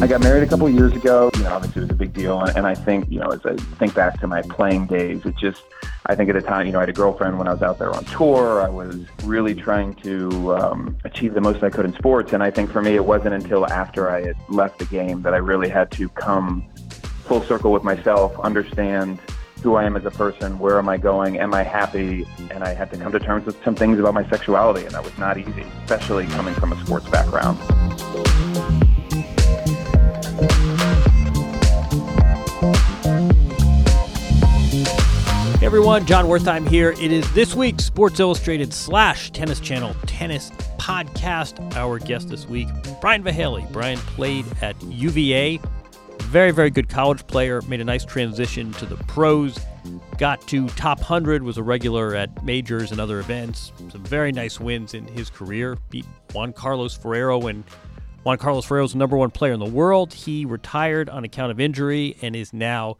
I got married a couple years ago. You know, obviously it was a big deal, and, and I think you know, as I think back to my playing days, it just I think at the time, you know, I had a girlfriend when I was out there on tour. I was really trying to um, achieve the most I could in sports, and I think for me, it wasn't until after I had left the game that I really had to come full circle with myself, understand who I am as a person, where am I going, am I happy, and I had to come to terms with some things about my sexuality, and that was not easy, especially coming from a sports background. Everyone, Jon Wertheim here. It is this week's Sports Illustrated slash Tennis Channel Tennis Podcast. Our guest this week, Brian Vahaly. Brian played at UVA. Very, very good college player. Made a nice transition to the pros. Got to top 100, was a regular at majors and other events. Some very nice wins in his career. Beat Juan Carlos Ferrero when Juan Carlos Ferrero is the number one player in the world. He retired on account of injury and is now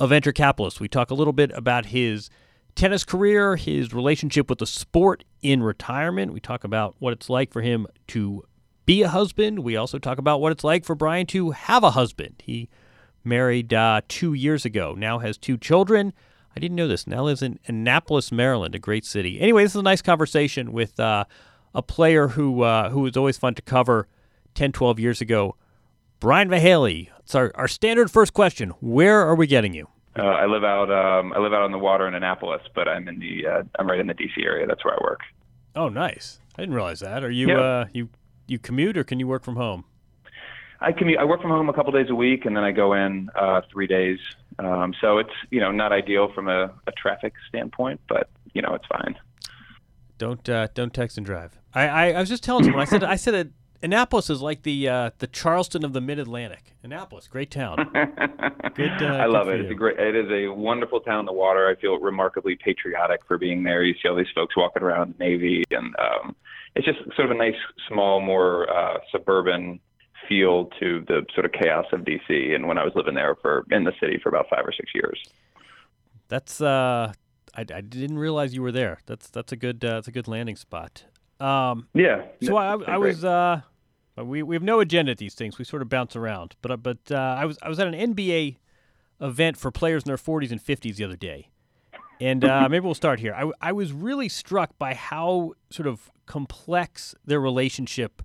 a venture capitalist. We talk a little bit about his tennis career, his relationship with the sport in retirement. We talk about what it's like for him to be a husband. We also talk about what it's like for Brian to have a husband. He married uh, two years ago, now has two children. I didn't know this. Now lives in Annapolis, Maryland, a great city. Anyway, this is a nice conversation with uh, a player who uh, who was always fun to cover 10, 12 years ago. Brian Vahaly. It's our, our standard first question. Where are we getting you? Uh, I live out um, I live out on the water in Annapolis, but I'm in the uh, I'm right in the DC area. That's where I work. Oh, nice. I didn't realize that. Are you Yeah. uh, you you commute or can you work from home? I commute. I work from home a couple days a week, and then I go in uh, three days. Um, so it's you know not ideal from a, a traffic standpoint, but you know it's fine. Don't uh, don't text and drive. I, I, I was just telling someone. I said I said Annapolis is like the uh, the Charleston of the Mid Atlantic. Annapolis, great town. Good. Uh, I love it. for It's a great. It is a wonderful town on the water. I feel remarkably patriotic for being there. You see all these folks walking around the Navy, and um, it's just sort of a nice, small, more uh, suburban feel to the sort of chaos of DC. And when I was living there for in the city for about five or six years. That's uh, I, I didn't realize you were there. That's that's a good uh, that's a good landing spot. Um, Yeah. so I, I was uh, we we have no agenda at these things. We sort of bounce around. But uh, but uh, I was I was at an NBA event for players in their 40s and 50s the other day, and uh, maybe we'll start here. I I was really struck by how sort of complex their relationship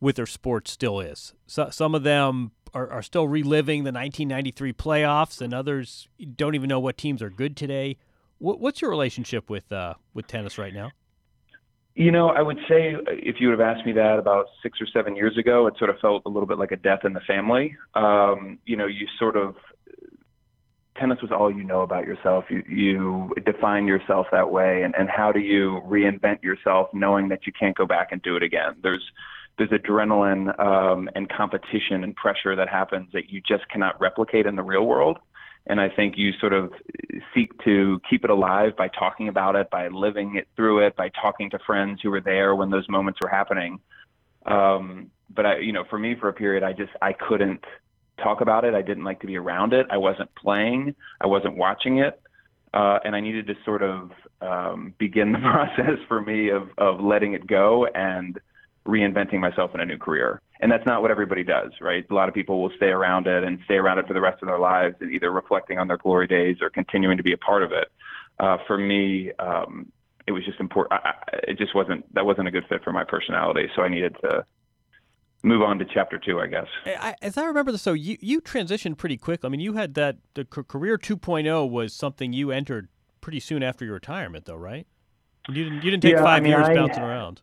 with their sport still is. So, some of them are, are still reliving the 1993 playoffs, and others don't even know what teams are good today. What, what's your relationship with uh, with tennis right now? You know, I would say uh, if you would have asked me that about six or seven years ago, it sort of felt a little bit like a death in the family. Um, you know, you sort of tennis was all you know about yourself. You you define yourself that way, and and how do you reinvent yourself, knowing that you can't go back and do it again? There's there's adrenaline um, and competition and pressure that happens that you just cannot replicate in the real world. And I think you sort of seek to keep it alive by talking about it, by living it through it, by talking to friends who were there when those moments were happening. Um, but I, you know, for me, for a period, I just I couldn't talk about it. I didn't like to be around it. I wasn't playing. I wasn't watching it, uh, and I needed to sort of um, begin the process for me of of letting it go and reinventing myself in a new career. And that's not what everybody does, right? A lot of people will stay around it and stay around it for the rest of their lives, and either reflecting on their glory days or continuing to be a part of it. Uh, for me, um, it was just important. I, it just wasn't that wasn't a good fit for my personality, so I needed to move on to chapter two, I guess. I, as I remember this, so you you transitioned pretty quick. I mean, you had that the career 2.0 was something you entered pretty soon after your retirement, though, right? You didn't you didn't take yeah, five I mean, years I, bouncing around.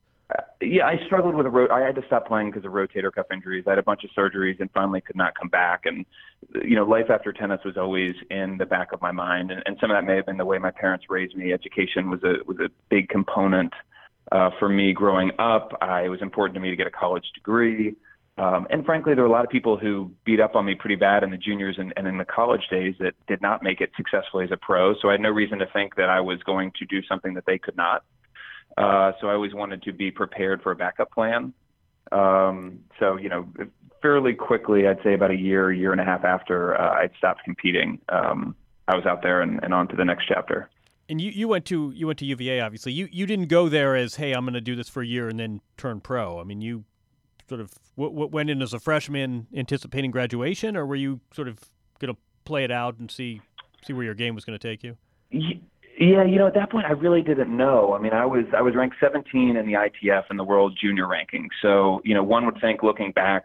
Yeah, I struggled with a ro- I had to stop playing because of rotator cuff injuries. I had a bunch of surgeries and finally could not come back. And you know, life after tennis was always in the back of my mind. And, and some of that may have been the way my parents raised me. Education was a was a big component uh, for me growing up. I, it was important to me to get a college degree. Um, and frankly, there were a lot of people who beat up on me pretty bad in the juniors and, and in the college days that did not make it successfully as a pro. So I had no reason to think that I was going to do something that they could not. Uh, so I always wanted to be prepared for a backup plan. Um, so, you know, fairly quickly, I'd say about a year, year and a half after uh, I'd stopped competing, um, I was out there and, and on to the next chapter. And you, you went to you went to UVA. Obviously, you you didn't go there as hey, I'm going to do this for a year and then turn pro. I mean, you sort of w- w- went in as a freshman anticipating graduation, or were you sort of going to play it out and see see where your game was going to take you? Yeah, you know, at that point, I really didn't know. I mean, I was I was ranked 17 in the ITF in the world junior ranking. So, you know, one would think looking back,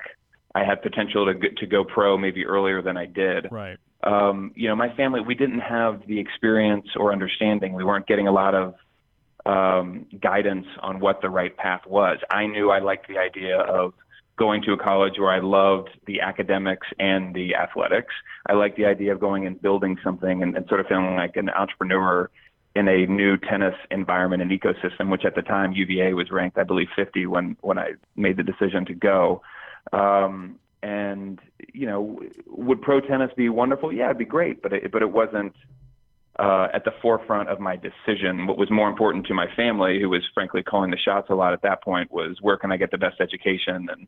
I had potential to to go pro maybe earlier than I did. Right. Um, you know, my family we didn't have the experience or understanding. We weren't getting a lot of um, guidance on what the right path was. I knew I liked the idea of going to a college where I loved the academics and the athletics. I liked the idea of going and building something and, and sort of feeling like an entrepreneur in a new tennis environment and ecosystem, which at the time UVA was ranked, I believe, 50 when when I made the decision to go. Um, and you know, would pro tennis be wonderful? Yeah, it'd be great, but it, but it wasn't uh, at the forefront of my decision. What was more important to my family, who was frankly calling the shots a lot at that point, was where can I get the best education and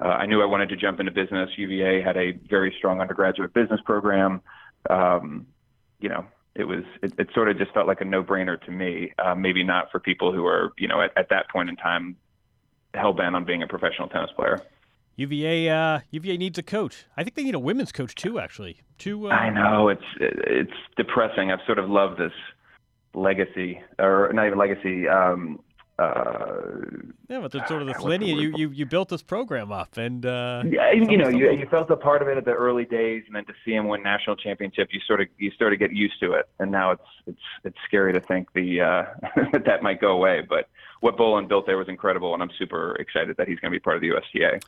uh, I knew I wanted to jump into business. UVA had a very strong undergraduate business program. Um, you know, it was it, it, sort of just felt like a no-brainer to me. Uh, maybe not for people who are you know at, at that point in time hell bent on being a professional tennis player. UVA uh, UVA needs a coach. I think they need a women's coach too. Actually, too. Uh... I know it's it's depressing. I've sort of loved this legacy, or not even legacy. Um, uh, yeah, but there's sort of this lineage. You, you you built this program up, and uh, yeah, you know, you you felt a part of it at the early days, and then to see him win national championship, you sort of you sort of get used to it, and now it's it's it's scary to think the uh, that that might go away. But what Boland built there was incredible, and I'm super excited that he's going to be part of the USTA.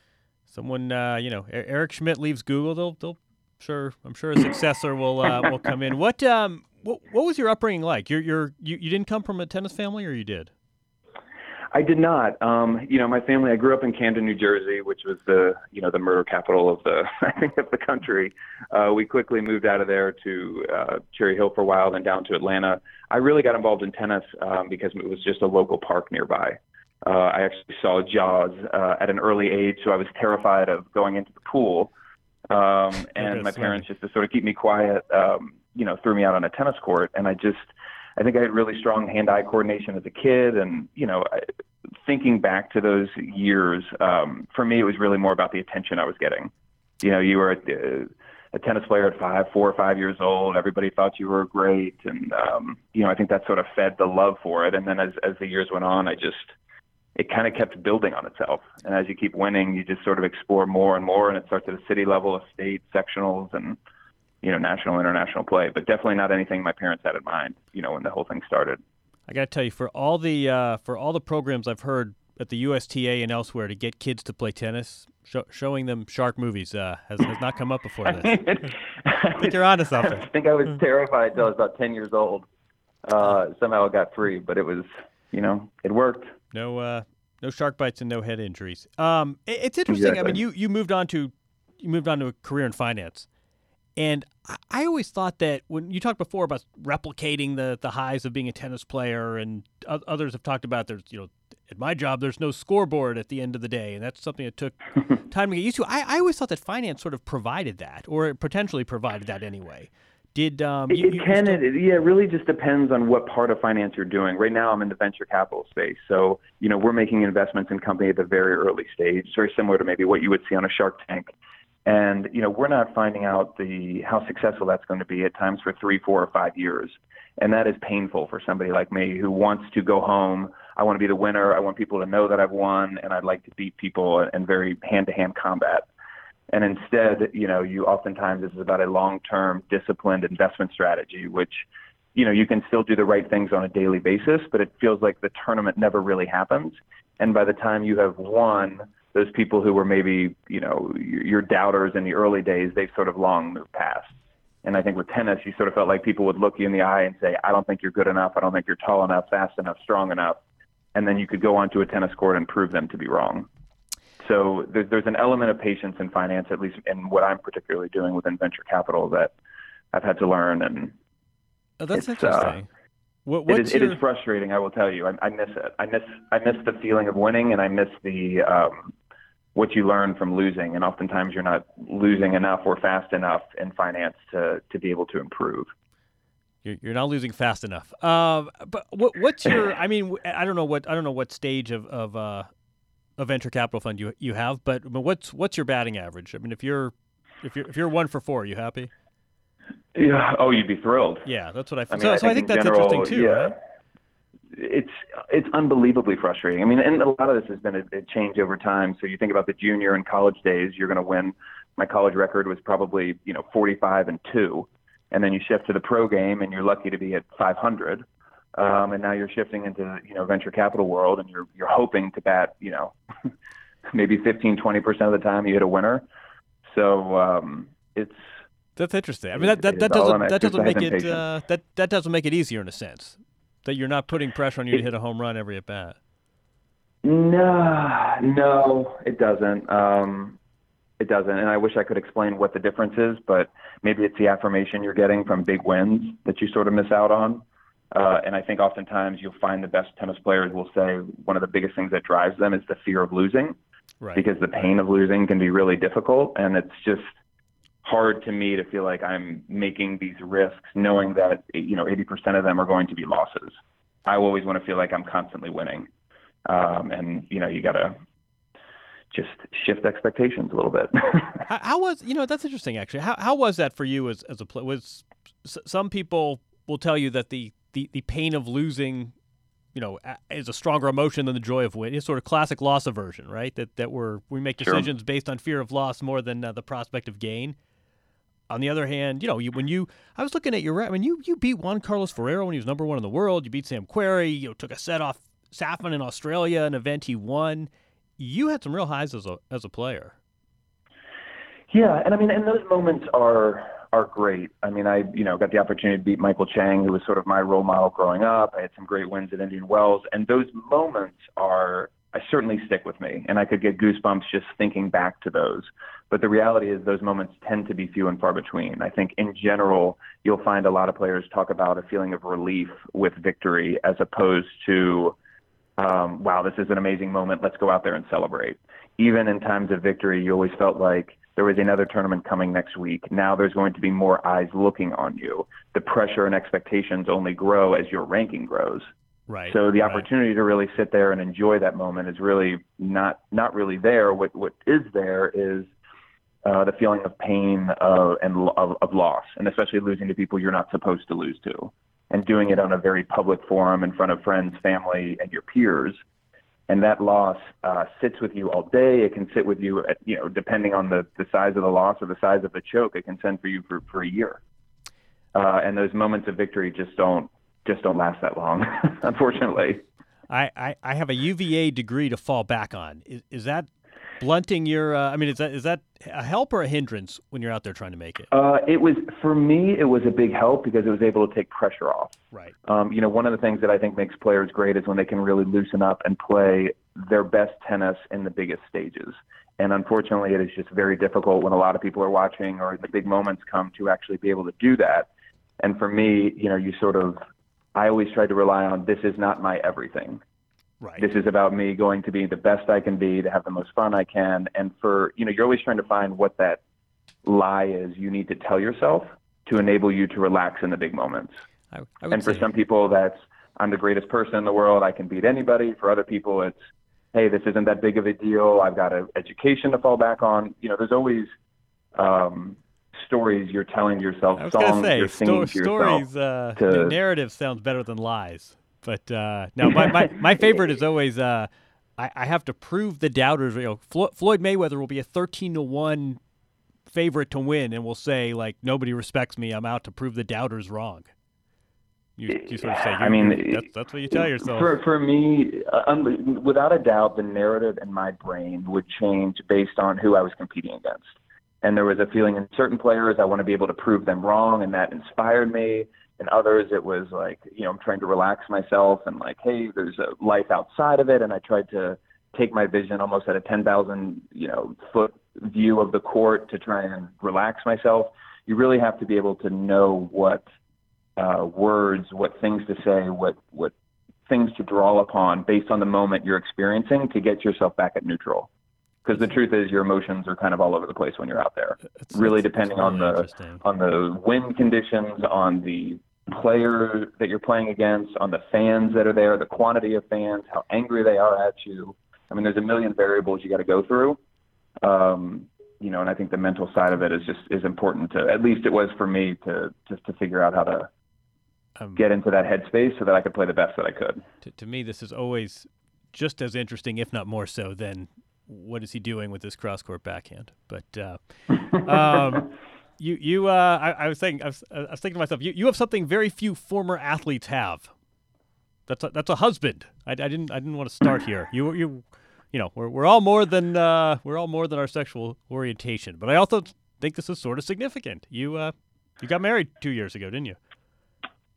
Someone, uh, you know, Eric Schmidt leaves Google, they'll they'll sure I'm sure a successor will uh, will come in. What um what what was your upbringing like? You're you're you, you didn't come from a tennis family, or you did? I did not. Um, you know, my family. I grew up in Camden, New Jersey, which was the you know the murder capital of the I think of the country. Uh, we quickly moved out of there to uh, Cherry Hill for a while, then down to Atlanta. I really got involved in tennis um, because it was just a local park nearby. Uh, I actually saw Jaws uh, at an early age, so I was terrified of going into the pool. Um, and my parents, just to sort of keep me quiet, um, you know, threw me out on a tennis court, and I just I think I had really strong hand-eye coordination as a kid, and you know, thinking back to those years, um, for me, it was really more about the attention I was getting. You know, you were a, a tennis player at five, four or five years old. Everybody thought you were great, and um, you know, I think that sort of fed the love for it. And then as as the years went on, I just it kind of kept building on itself. And as you keep winning, you just sort of explore more and more, and it starts at a city level, a state, sectionals, and you know, national, international play, but definitely not anything my parents had in mind, you know, when the whole thing started. I got to tell you, for all the uh, for all the programs I've heard at the USTA and elsewhere to get kids to play tennis, sh- showing them shark movies uh, has, has not come up before this. I think you're onto something. I think I was terrified until I was about 10 years old. Uh, somehow it got free, but it was, you know, it worked. No, uh, no shark bites and no head injuries. Um, it, it's interesting. Exactly. I mean, you, you moved on to you moved on to a career in finance And I, I always thought that when you talked before about replicating the the highs of being a tennis player, and others have talked about there's you know at my job there's no scoreboard at the end of the day, and that's something that took time to get used to. I, I always thought that finance sort of provided that, or potentially provided that anyway. Did um, It, you, it can. still- It, yeah, it really just depends on what part of finance you're doing. Right now, I'm in the venture capital space, so you know we're making investments in company at the very early stage, very similar to maybe what you would see on a Shark Tank. And you know we're not finding out the how successful that's going to be at times for three, four, or five years, and that is painful for somebody like me who wants to go home. I want to be the winner. I want people to know that I've won, and I'd like to beat people in very hand-to-hand combat. And instead, you know, you oftentimes this is about a long-term, disciplined investment strategy, which, you know, you can still do the right things on a daily basis, but it feels like the tournament never really happens. And by the time you have won, those people who were maybe, you know, your doubters in the early days, they've sort of long moved past. And I think with tennis, you sort of felt like people would look you in the eye and say, I don't think you're good enough. I don't think you're tall enough, fast enough, strong enough. And then you could go onto a tennis court and prove them to be wrong. So there's, there's an element of patience in finance, at least in what I'm particularly doing within venture capital, that I've had to learn. And Oh, that's uh, interesting. what, it is, your, is frustrating, I will tell you. I, I miss it. I miss I miss the feeling of winning, and I miss the um, what you learn from losing. And oftentimes, you're not losing enough or fast enough in finance to to be able to improve. You're, you're not losing fast enough. Um, but what, what's your? I mean, I don't know what I don't know what stage of of uh, a venture capital fund you you have, but, but what's what's your batting average? I mean, if you're if you're if you're one for four, are you happy? Yeah. Oh, you'd be thrilled. Yeah, that's what I. I mean, so, I so I think think in that's general, interesting too, yeah. right? It's it's unbelievably frustrating. I mean, and a lot of this has been a, a change over time. So you think about the junior and college days, you're going to win. My college record was probably you know 45 and two, and then you shift to the pro game, and you're lucky to be at 500. Um, and now you're shifting into you know venture capital world, and you're you're hoping to bat you know maybe 15 20 percent of the time you hit a winner. So um, it's That's interesting. I mean, that, It- that, it that doesn't that doesn't make it uh, that that doesn't make it easier in a sense that you're not putting pressure on you to hit a home run every at bat. No, no, it doesn't. Um, it doesn't. And I wish I could explain what the difference is, but maybe it's the affirmation you're getting from big wins that you sort of miss out on. Uh, and I think oftentimes you'll find the best tennis players will say one of the biggest things that drives them is the fear of losing Right. because the pain of losing can be really difficult. And it's just hard to me to feel like I'm making these risks knowing that, you know, 80% of them are going to be losses. I always want to feel like I'm constantly winning. Um, and, you know, you got to just shift expectations a little bit. How, how was you know that's interesting actually. How how was that for you as as a player? Was s- some people will tell you that the the, the pain of losing, you know, is a stronger emotion than the joy of winning. It's sort of classic loss aversion, right? That that we're we make Sure. decisions based on fear of loss more than uh, the prospect of gain. On the other hand, you know, you, when you, I was looking at your, I mean, you you beat Juan Carlos Ferrero when he was number one in the world. You beat Sam Querrey. You know, took a set off Safin in Australia, an event he won. You had some real highs as a as a player. Yeah, and I mean, and those moments are are great. I mean, I you know got the opportunity to beat Michael Chang, who was sort of my role model growing up. I had some great wins at Indian Wells, and those moments are I certainly stick with me, and I could get goosebumps just thinking back to those. But the reality is, those moments tend to be few and far between. I think in general, you'll find a lot of players talk about a feeling of relief with victory, as opposed to um, wow, this is an amazing moment. Let's go out there and celebrate. Even in times of victory, you always felt like there was another tournament coming next week. Now there's going to be more eyes looking on you. The pressure and expectations only grow as your ranking grows. Right. So the right. opportunity to really sit there and enjoy that moment is really not not really there. What what is there is uh, the feeling of pain uh, and of, of loss, and especially losing to people you're not supposed to lose to, and doing it on a very public forum in front of friends, family, and your peers. And that loss uh, sits with you all day. It can sit with you, at, you know, depending on the, the size of the loss or the size of the choke. It can send for you for, for a year. Uh, and those moments of victory just don't just don't last that long, unfortunately. I, I, I have a UVA degree to fall back on. Is, is that blunting your? Uh, I mean, is that is that a help or a hindrance when you're out there trying to make it? Uh, it was for me. It was a big help because it was able to take pressure off. Right. Um, you know, one of the things that I think makes players great is when they can really loosen up and play their best tennis in the biggest stages. And unfortunately, it is just very difficult when a lot of people are watching or the big moments come to actually be able to do that. And for me, you know, you sort of, I always try to rely on this is not my everything. Right. This is about me going to be the best I can be, to have the most fun I can. And for, you know, you're always trying to find what that lie is you need to tell yourself to enable you to relax in the big moments. I, I And for say- some people, that's I'm the greatest person in the world. I can beat anybody. For other people, it's hey, this isn't that big of a deal. I've got an education to fall back on. You know, there's always um, stories you're telling yourself, I was songs say you're singing sto- to yourself. stories. Uh, to- narrative sounds better than lies. But uh, no, my, my, my favorite is always uh, I, I have to prove the doubters. You know, Flo- Floyd Mayweather will be a thirteen to one favorite to win, and will say like nobody respects me. I'm out to prove the doubters wrong. You, you sort of say. I mean, that's, that's what you tell yourself. For for me, um, without a doubt, the narrative in my brain would change based on who I was competing against. And there was a feeling in certain players I want to be able to prove them wrong, and that inspired me. And others, it was like you know I'm trying to relax myself and like, hey, there's a life outside of it. And I tried to take my vision almost at a 10,000 you know foot view of the court to try and relax myself. You really have to be able to know what uh, words, what things to say, what what things to draw upon based on the moment you're experiencing to get yourself back at neutral. Because the truth is, your emotions are kind of all over the place when you're out there. It's- really it's- it's depending on the on the wind conditions, on the player that you're playing against, on the fans that are there, the quantity of fans, how angry they are at you. I mean, there's a million variables you got to go through. Um, you know, and I think the mental side of it is just is important to. At least it was for me to just to figure out how to Um, get into that headspace so that I could play the best that I could. to, to me, this is always just as interesting, if not more so, than what is he doing with this cross court backhand. But uh, um, you, you, uh, I, I was saying, I was, I was thinking to myself, you, you have something very few former athletes have. That's a, that's a husband. I, I didn't, I didn't want to start here. You, you, you know, we're, we're all more than uh, we're all more than our sexual orientation. But I also think this is sort of significant. You, uh, you got married two years ago, didn't you?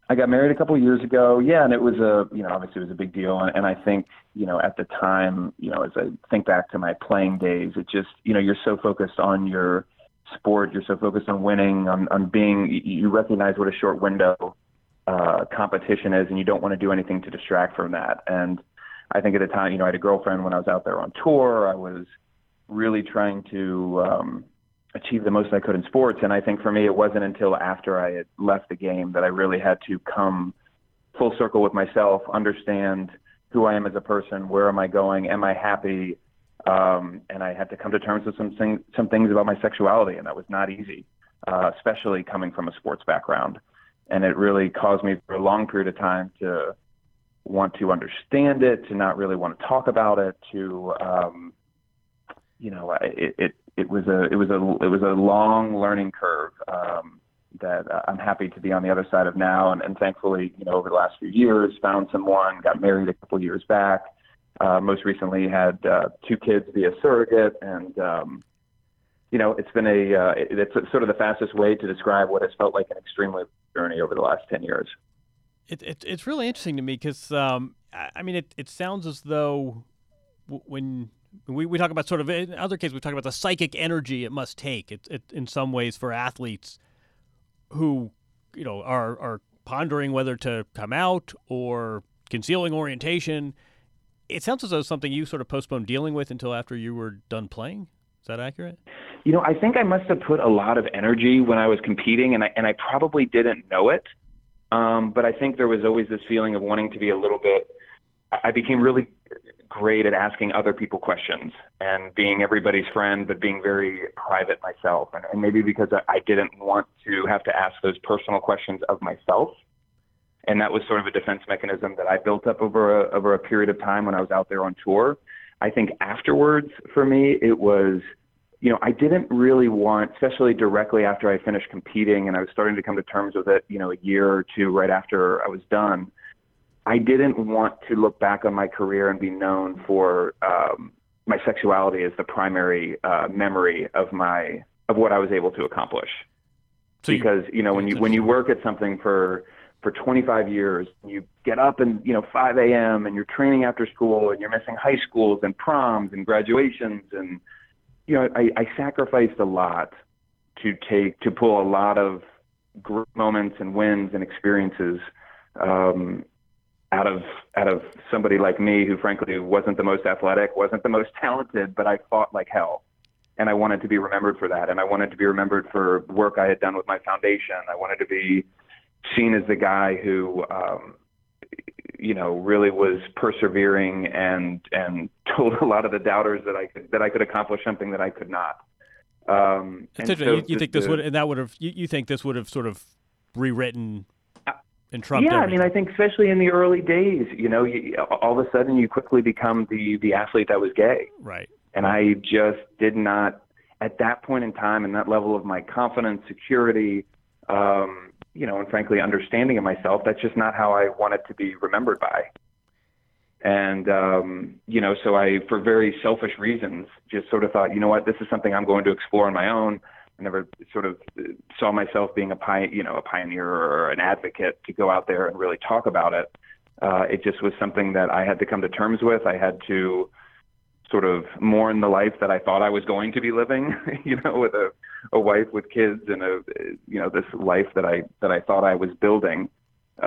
I got married a couple of years ago. Yeah, and it was a you know obviously it was a big deal, and, and I think you know at the time you know as I think back to my playing days, it just you know you're so focused on your sport, you're so focused on winning, on on being you- recognize what a short window uh, competition is, and you don't want to do anything to distract from that. And I think at the time, you know, I had a girlfriend when I was out there on tour. I was really trying to um, achieve the most I could in sports. And I think for me, it wasn't until after I had left the game that I really had to come full circle with myself, understand who I am as a person, where am I going, am I happy, um, and I had to come to terms with some thing, some things about my sexuality, and that was not easy, uh, especially coming from a sports background. And it really caused me for a long period of time to want to understand it, to not really want to talk about it, to um, you know, it, it it was a it was a it was a long learning curve um, that I'm happy to be on the other side of now, and, and thankfully, you know, over the last few years, found someone, got married a couple years back. Uh, most recently, had uh, two kids via surrogate, and um, you know, it's been a uh, it's sort of the fastest way to describe what has felt like an extremely journey over the last ten years. It, it, it's really interesting to me because, um, I, mean, it, it sounds as though w- when we, we talk about sort of, in other cases, we talk about the psychic energy it must take. It, it, in some ways, for athletes who, you know, are, are pondering whether to come out or concealing orientation, it sounds as though something you sort of postponed dealing with until after you were done playing. Is that accurate? You know, I think I must have put a lot of energy when I was competing, and I and I probably didn't know it. Um, but I think there was always this feeling of wanting to be a little bit. I became really great at asking other people questions and being everybody's friend, but being very private myself. And, and maybe because I, I didn't want to have to ask those personal questions of myself. And that was sort of a defense mechanism that I built up over a, over a period of time when I was out there on tour. I think afterwards, for me, it was you know, I didn't really want, especially directly after I finished competing and I was starting to come to terms with it, you know, a year or two right after I was done. I didn't want to look back on my career and be known for um, my sexuality as the primary uh, memory of my of what I was able to accomplish. So you- because you know when you when you work at something for for 25 years, you get up and you know 5 a.m. and you're training after school and you're missing high schools and proms and graduations and you know, I, I sacrificed a lot to take to pull a lot of great moments and wins and experiences um, out of out of somebody like me who frankly wasn't the most athletic, wasn't the most talented, but I fought like hell. And I wanted to be remembered for that. And I wanted to be remembered for work I had done with my foundation. I wanted to be seen as the guy who um, you know really was persevering and and told a lot of the doubters that I could that I could accomplish something that I could not. Um, so you, you think this the- would and that would have you, you think this would have sort of rewritten and trumped yeah, I mean, I think especially in the early days, you know, you, all of a sudden you quickly become the the athlete that was gay, right. and I just did not at that point in time and that level of my confidence, security, um, you know, and frankly understanding of myself. That's just not how I wanted to be remembered by. And um, you know, so I, for very selfish reasons, just sort of thought, you know what, this is something I'm going to explore on my own. I never sort of saw myself being a pi- you know, a pioneer or an advocate to go out there and really talk about it. Uh, it just was something that I had to come to terms with. I had to sort of mourn the life that I thought I was going to be living, you know, with a, a wife with kids and a, you know, this life that I, that I thought I was building.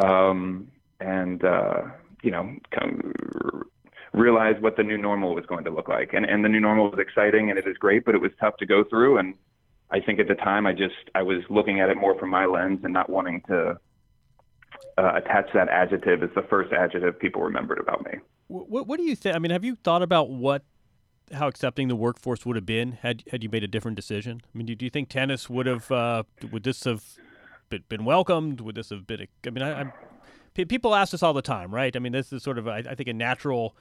Um, and, uh, you know, come, realize what the new normal was going to look like. And, and the new normal was exciting and it is great, but it was tough to go through. And I think at the time I just, I was looking at it more from my lens and not wanting to uh, attach that adjective as the first adjective people remembered about me. What, what do you think? I mean, have you thought about what how accepting the workforce would have been had had you made a different decision? I mean, do, do you think tennis would have uh, would this have been, welcomed? Would this have been? A, I mean, I, I'm, people ask this all the time, right? I mean, this is sort of I, I think a natural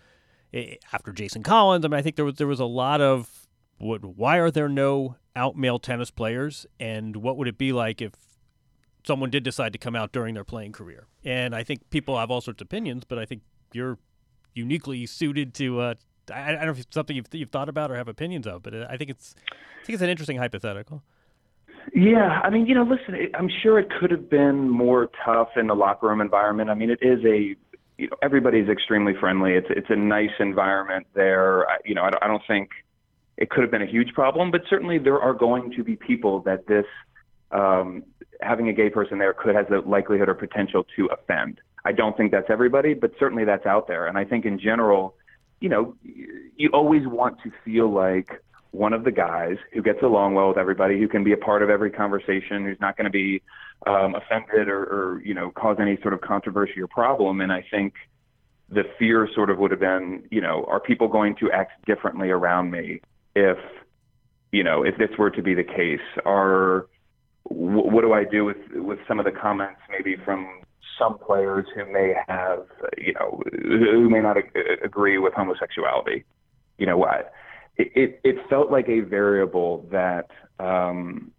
eh, after Jason Collins. I mean, I think there was there was a lot of what? Why are there no out male tennis players? And what would it be like if someone did decide to come out during their playing career? And I think people have all sorts of opinions, but I think you're uniquely suited to. Uh, I, I don't know if it's something you've, you've thought about or have opinions of, but I think it's I think it's an interesting hypothetical. Yeah, I mean, you know, listen, it, I'm sure it could have been more tough in the locker room environment. I mean, it is a, you know, everybody's extremely friendly. It's it's a nice environment there. I, you know, I don't, I don't think it could have been a huge problem, but certainly there are going to be people that this um, having a gay person there could has the likelihood or potential to offend. I don't think that's everybody, but certainly that's out there. And I think in general, you know, you always want to feel like one of the guys who gets along well with everybody, who can be a part of every conversation, who's not going to be um, offended or, or, you know, cause any sort of controversy or problem. And I think the fear sort of would have been, you know, are people going to act differently around me if, you know, if this were to be the case? Are wh- what do I do with with some of the comments maybe from some players who may have, you know, who may not agree with homosexuality? You know what? It, it, felt like a variable that um,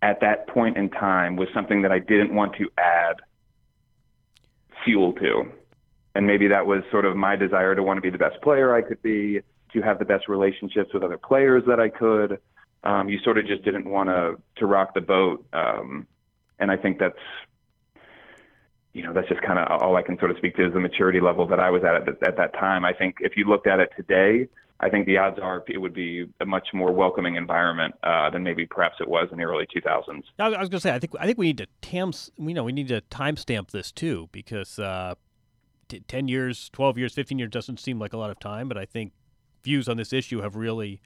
at that point in time was something that I didn't want to add fuel to. And maybe that was sort of my desire to want to be the best player I could be, to have the best relationships with other players that I could. Um, you sort of just didn't want to to rock the boat, um, and I think that's you know that's just kind of all I can sort of speak to is the maturity level that I was at at, at that time. I think if you looked at it today, I think the odds are it would be a much more welcoming environment uh, than maybe perhaps it was in the early 2000s. I was, going to say I think I think we need to tam we know we need to timestamp this too because uh, t- ten years, twelve years, fifteen years doesn't seem like a lot of time, but I think views on this issue have really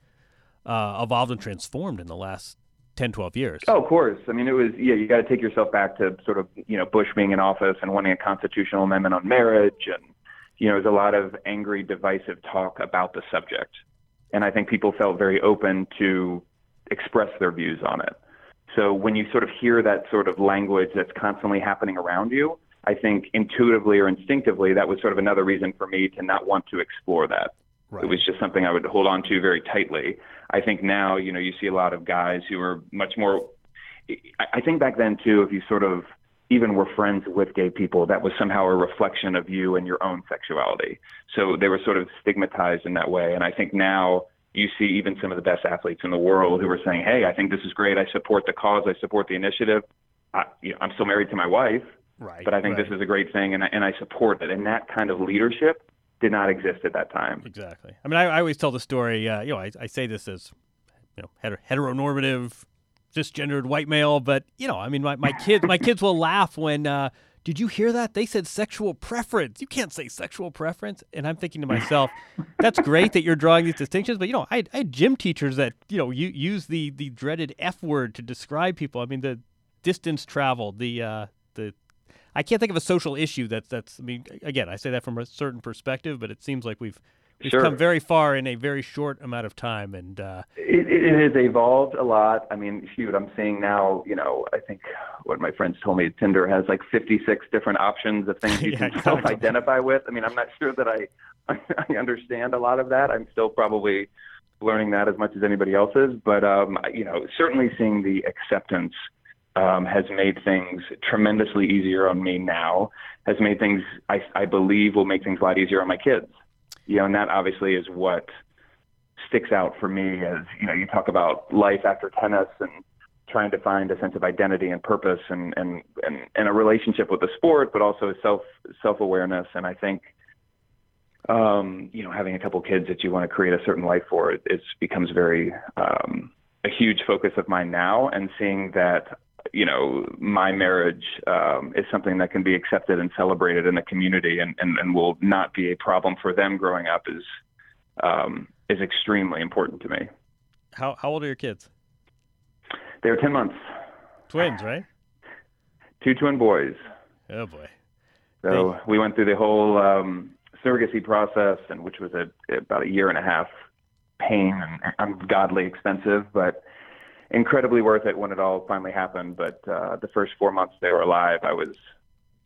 uh, evolved and transformed in the last 10, 12 years. Oh, of course. I mean, it was yeah. You got to take yourself back to sort of you know Bush being in office and wanting a constitutional amendment on marriage, and you know, there's a lot of angry, divisive talk about the subject, and I think people felt very open to express their views on it. So when you sort of hear that sort of language that's constantly happening around you, I think intuitively or instinctively that was sort of another reason for me to not want to explore that. Right. It was just something I would hold on to very tightly. I think now, you know, you see a lot of guys who are much more. I- think back then too, if you sort of even were friends with gay people, that was somehow a reflection of you and your own sexuality. So they were sort of stigmatized in that way. And I think now you see even some of the best athletes in the world who are saying, "Hey, I think this is great. I support the cause. I support the initiative. I, you know, I'm still married to my wife, right. but I think right. this is a great thing, and I, and I support it." And that kind of leadership did not exist at that time. Exactly. I mean, I, I always tell the story. Uh, you know, I, I say this as you know heter- heteronormative, cisgendered white male, but you know, I mean, my, my kids my kids will laugh when. Uh, did you hear that? They said sexual preference. You can't say sexual preference. And I'm thinking to myself, that's great that you're drawing these distinctions, but you know, I, I had gym teachers that you know you use the the dreaded F word to describe people. I mean, the distance traveled, the uh, the I can't think of a social issue that's that's. I mean, again, I say that from a certain perspective, but it seems like we've we've Sure. come very far in a very short amount of time, and uh, It, it has evolved a lot. I mean, shoot, I'm seeing now, you know, I think what my friends told me, Tinder has like 56 different options of things you Yeah, can exactly. self-identify with. I mean, I'm not sure that I, I understand a lot of that. I'm still probably learning that as much as anybody else is. But, um, you know, certainly seeing the acceptance um, has made things tremendously easier on me now, has made things, I, I believe, will make things a lot easier on my kids. You know, and that obviously is what sticks out for me as you know you talk about life after tennis and trying to find a sense of identity and purpose and and and, and a relationship with the sport but also self self awareness and I think um you know having a couple kids that you want to create a certain life for it it's becomes very um a huge focus of mine now and seeing that you know my marriage um is something that can be accepted and celebrated in the community and and, and will not be a problem for them growing up is um is extremely important to me. how how old are your kids? They were 10 months, Twins, right? two twin boys. Oh boy. So we went through the whole um, surrogacy process, and which was a, about a year and a half pain and ungodly expensive, but incredibly worth it when it all finally happened. But uh, the first four months they were alive, I was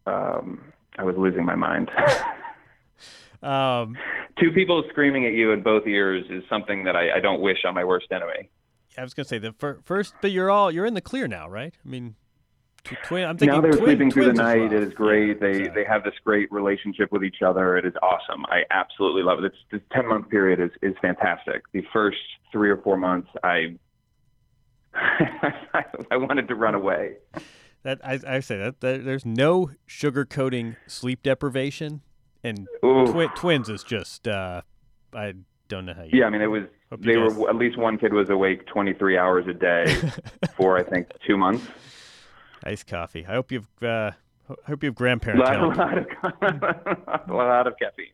um, I was losing my mind. Um, Two people screaming at you in both ears is something that I, I don't wish on my worst enemy. I was gonna say the fir- first, but you're all you're in the clear now, right? I mean, tw- twin. I'm thinking now they're twin, sleeping through the night. rough. It is great. Yeah, they exactly. they have this great relationship with each other. It is awesome. I absolutely love it. It's, the ten month period is is fantastic. The first three or four months, I I wanted to run away. That I, I say that, that there's no sugarcoating sleep deprivation, and twi- twins is just uh, I don't know how you. Yeah, I mean, it was. They guys- were at least one kid was awake 23 hours a day for I think two months. Iced coffee. I hope you've uh, hope you have A lot, a lot of a lot of caffeine.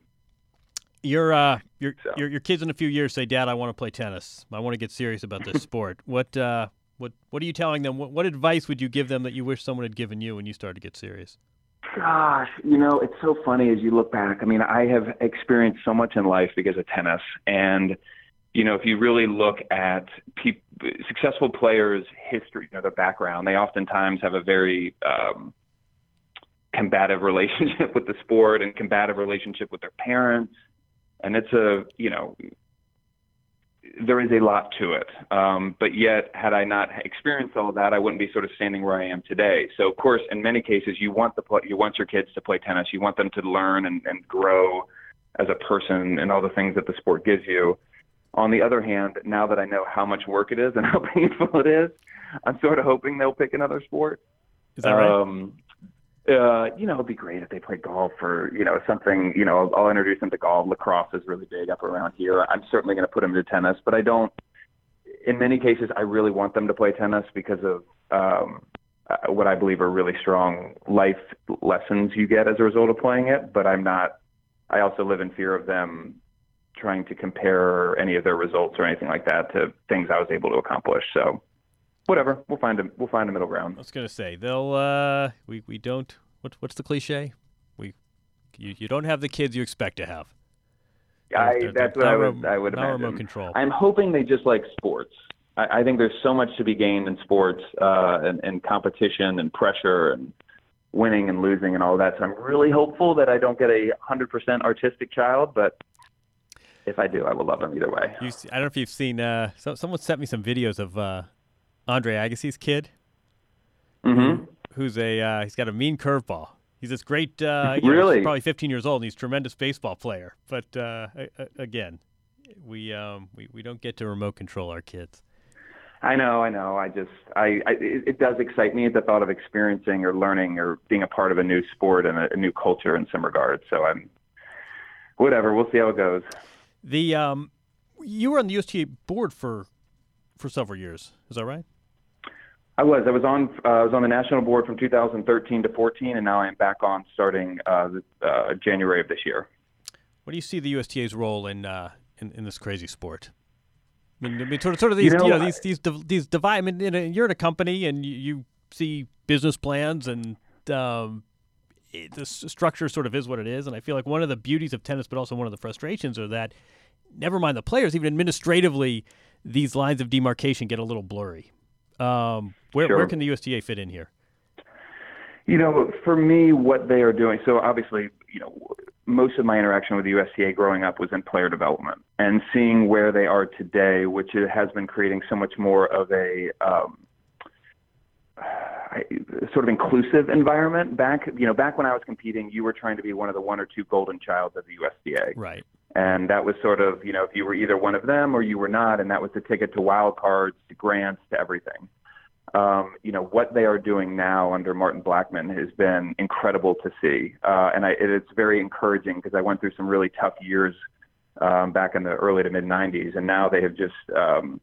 Your uh, your, So. your your kids in a few years say, "Dad, I want to play tennis. I want to get serious about this sport." What uh, what what are you telling them? What, what advice would you give them that you wish someone had given you when you started to get serious? Gosh, you know, it's so funny as you look back. I mean, I have experienced so much in life because of tennis. And, you know, if you really look at peop successful players' history, you know, their background, they oftentimes have a very um, combative relationship with the sport and combative relationship with their parents. And it's a, you know, there is a lot to it. Um, but yet, had I not experienced all of that, I wouldn't be sort of standing where I am today. So, of course, in many cases, you want the play, you want your kids to play tennis. You want them to learn and, and grow as a person and all the things that the sport gives you. On the other hand, now that I know how much work it is and how painful it is, I'm sort of hoping they'll pick another sport. Is that right? Uh, you know, it'd be great if they played golf or, you know, something, you know, I'll, I'll introduce them to golf. Lacrosse is really big up around here. I'm certainly going to put them to tennis, but I don't, in many cases, I really want them to play tennis because of um, uh, what I believe are really strong life lessons you get as a result of playing it. But I'm not, I also live in fear of them trying to compare any of their results or anything like that to things I was able to accomplish. So, whatever, we'll find a, we'll find a middle ground. I was gonna say they'll. Uh, we we don't. What what's the cliche? We you, you don't have the kids you expect to have. I, They're- that's they're what I not would, I would not imagine. remote control. I'm hoping they just like sports. I, I think there's so much to be gained in sports uh, and, and competition and pressure and winning and losing and all that. So I'm really hopeful that I don't get a 100% artistic child, but if I do, I will love them either way. You, I don't know if you've seen. Uh, so, someone sent me some videos of uh, Andre Agassi's kid, hmm who's a uh, he's got a mean curveball. He's this great. Uh, know, Really? he's probably 15 years old, and he's a tremendous baseball player. But uh, again, we um we, we don't get to remote control our kids. I know, I know. I just, I, I it, it does excite me the thought of experiencing or learning or being a part of a new sport and a, a new culture in some regard. So I'm, whatever. We'll see how it goes. The um, you were on the USTA board for for several years. Is that right? I was. I was on. Uh, I was on the national board from 2013 to 14, and now I'm back on starting uh, uh, January of this year. What do you see the USTA's role in uh, in, in, this crazy sport? I mean, I mean, sort of, sort of these, you know, you know these these these divide. I mean, you're in a company and you, you see business plans and um, it, the structure sort of is what it is. And I feel like one of the beauties of tennis, but also one of the frustrations, are that never mind the players, even administratively, these lines of demarcation get a little blurry. Um, where sure. where can the USTA fit in here? You know, for me, what they are doing. So obviously, you know, most of my interaction with the USTA growing up was in player development, and seeing where they are today, which has been creating so much more of a um, sort of inclusive environment. Back, you know, back when I was competing, you were trying to be one of the one or two golden childs of the USTA. Right. And that was sort of, you know, if you were either one of them or you were not, and that was the ticket to wild cards, to grants, to everything. Um, you know, what they are doing now under Martin Blackman has been incredible to see. Uh, and I, it, it's very encouraging because I went through some really tough years um, back in the early to mid 90s. And now they have just, um,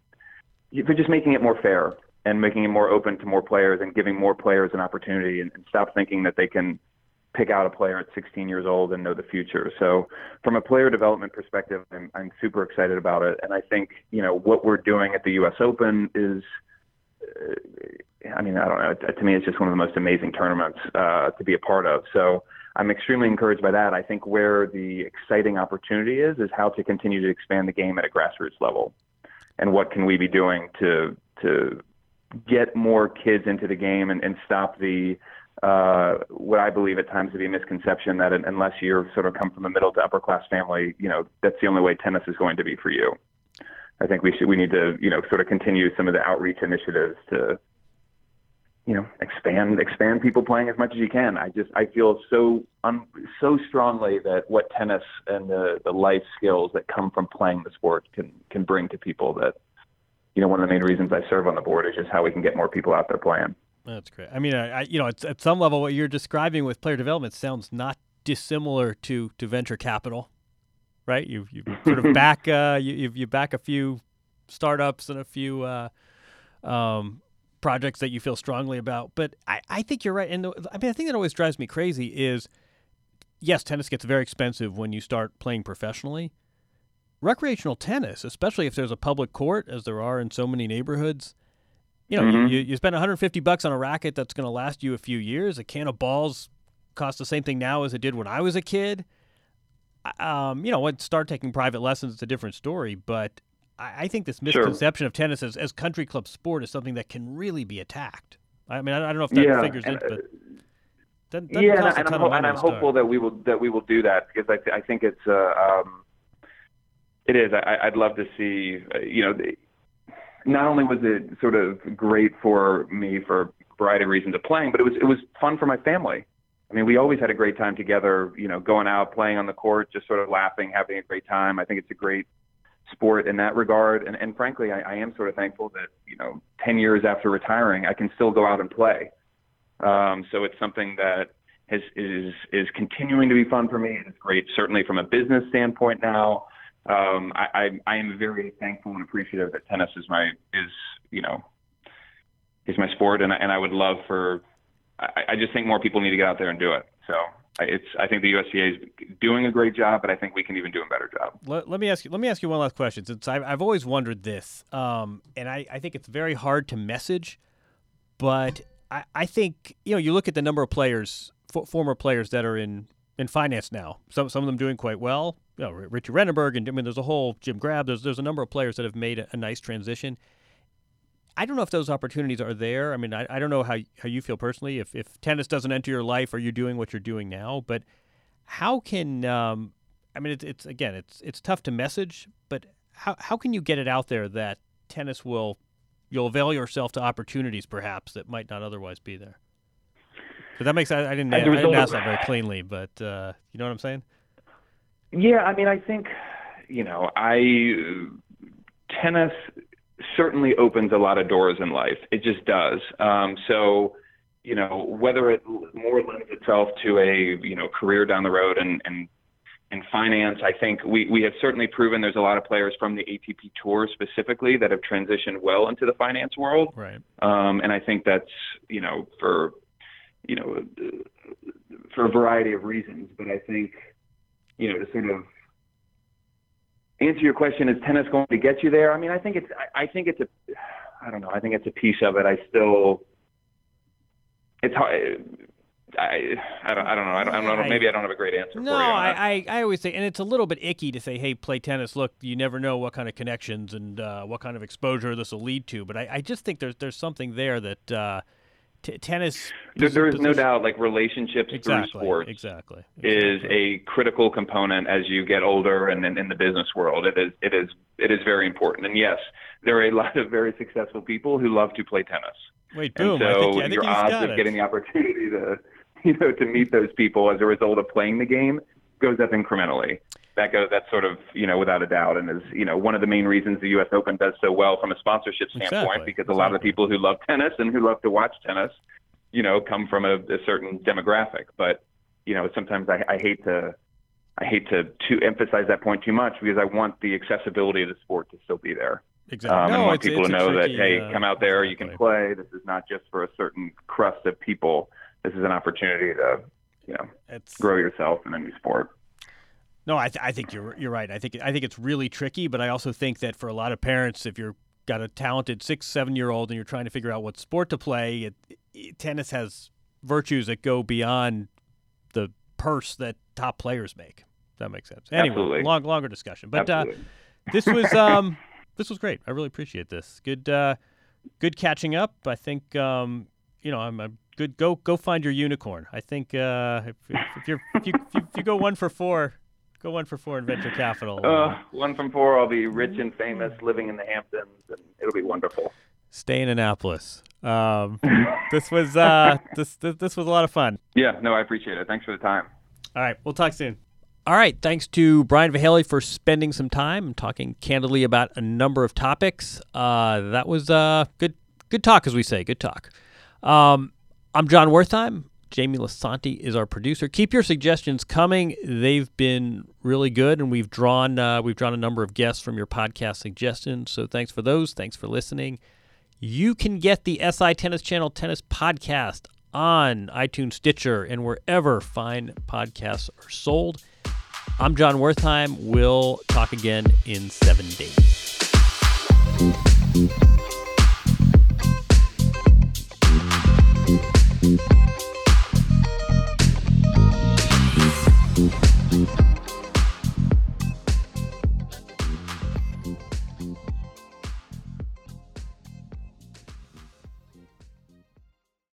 they're just making it more fair and making it more open to more players and giving more players an opportunity and, and stop thinking that they can pick out a player at 16 years old and know the future. So from a player development perspective, I'm, I'm super excited about it. And I think, you know, what we're doing at the U.S. Open is, uh, I mean, I don't know. To me, it's just one of the most amazing tournaments uh, to be a part of. So I'm extremely encouraged by that. I think where the exciting opportunity is, is how to continue to expand the game at a grassroots level. And what can we be doing to, to get more kids into the game and, and stop the uh, what I believe at times to be a misconception that unless you're sort of come from a middle to upper class family, you know, that's the only way tennis is going to be for you. I think we should we need to you know sort of continue some of the outreach initiatives to you know expand expand people playing as much as you can. I just I feel so un, so strongly that what tennis and the the life skills that come from playing the sport can can bring to people that you know, one of the main reasons I serve on the board is just how we can get more people out there playing. That's great. I mean, I, you know, at some level, what you're describing with player development sounds not dissimilar to, to venture capital, right? You you sort of back uh, you you back a few startups and a few uh, um, projects that you feel strongly about. But I, I think you're right. And the, I mean, the thing that always drives me crazy is, yes, tennis gets very expensive when you start playing professionally recreational tennis, especially if there's a public court, as there are in so many neighborhoods, you know, mm-hmm. you, you spend 150 bucks on a racket that's going to last you a few years. A can of balls costs the same thing now as it did when I was a kid. Um, you know, when start taking private lessons, it's a different story. But I, I think this misconception sure. of tennis as, as country club sport is something that can really be attacked. I mean, I, I don't know if that yeah, figures in, but. Yeah, and, I'm, ho- and I'm hopeful that we will that we will do that because I, th- I think it's uh, um, it is. I, would love to see. Uh, you know, not only was it sort of great for me for a variety of reasons of playing, but it was it was fun for my family. I mean, we always had a great time together. You know, going out, playing on the court, just sort of laughing, having a great time. I think it's a great sport in that regard. And, and frankly, I, I am sort of thankful that you know, ten years after retiring, I can still go out and play. Um, so it's something that has, is is continuing to be fun for me. It's great, certainly from a business standpoint now um, I, I, I am very thankful and appreciative that tennis is my is you know is my sport, and and I would love for I, I just think more people need to get out there and do it. So it's I think the USTA is doing a great job, but I think we can even do a better job. Let, let me ask you. Let me ask you one last question. Since I've, I've always wondered this, um, and I, I think it's very hard to message, but I, I think you know you look at the number of players, f- former players that are in in finance now. Some some of them doing quite well. You know, Richie and I mean, there's a whole Jim Grabb. There's there's a number of players that have made a, a nice transition. I don't know if those opportunities are there. I mean, I, I don't know how how you feel personally. If if tennis doesn't enter your life, are you doing what you're doing now? But how can um, I mean, it's, it's again, it's it's tough to message, but how how can you get it out there that tennis will you'll avail yourself to opportunities perhaps that might not otherwise be there? So that makes I, I didn't I didn't ask that very cleanly, but uh, you know what I'm saying? Yeah, I mean, I think you know, I tennis certainly opens a lot of doors in life. It just does. Um, so you know, whether it more lends itself to a you know career down the road and and in finance. I think we, we have certainly proven there's a lot of players from the ATP Tour specifically that have transitioned well into the finance world. Right. Um, and I think that's, you know, for, you know, for a variety of reasons. But I think, you know, to sort of answer your question, is tennis going to get you there? I mean, I think it's, I, I think it's a, I don't know, I think it's a piece of it. I still, it's hard. I, I don't I don't know I don't, I don't know maybe I don't have a great answer no, for you. I, I, I always say, and it's a little bit icky to say, hey, play tennis. Look, you never know what kind of connections and uh, what kind of exposure this will lead to. But I, I just think there's there's something there that uh, t- tennis. There, there is no doubt, like relationships exactly, through sports exactly, exactly, is a critical component as you get older and in, in the business world. It is it is it is very important. And yes, there are a lot of very successful people who love to play tennis. Wait, boom! And so I think, I think your odds of getting the opportunity to you know to meet those people as a result of playing the game goes up incrementally. That goes that's sort of you know without a doubt and is you know one of the main reasons the U.S. Open does so well from a sponsorship standpoint Exactly, because a lot of the people who love tennis and who love to watch tennis you know come from a, a certain demographic. But you know sometimes I, I hate to I hate to to emphasize that point too much because I want the accessibility of the sport to still be there. Exactly. Um, no, and want it's, people it's to know tricky, that hey, uh, come out there, you can play. This is not just for a certain crust of people. This is an opportunity to, you know, It's, grow yourself in a new sport. No, I, th- I think you're you're right. I think I think it's really tricky, but I also think that for a lot of parents, if you're got a talented six seven year old and you're trying to figure out what sport to play, it, it, tennis has virtues that go beyond the purse that top players make. If that makes sense. Anyway, Absolutely. long longer discussion, but uh, this was um this was great. I really appreciate this. Good uh, good catching up. I think um, you know I'm, I'm good. Go go find your unicorn. I think uh, if, if, if you're if you, if you if you go one for four, go one for four in venture capital. uh, one from four, I'll be rich and famous, living in the Hamptons, and it'll be wonderful. stay in Annapolis. Um, this was uh, this, this this was a lot of fun. Yeah, no, I appreciate it. Thanks for the time. All right, we'll talk soon. All right, thanks to Brian Vahaly for spending some time and talking candidly about a number of topics. Uh, that was uh, good, good talk, as we say, good talk. Um, I'm Jon Wertheim. Jamie Lisanti is our producer. Keep your suggestions coming; they've been really good, and we've drawn uh, we've drawn a number of guests from your podcast suggestions. So thanks for those. Thanks for listening. You can get the SI Tennis Channel Tennis Podcast on iTunes, Stitcher, and wherever fine podcasts are sold. I'm Jon Wertheim. We'll talk again in seven days.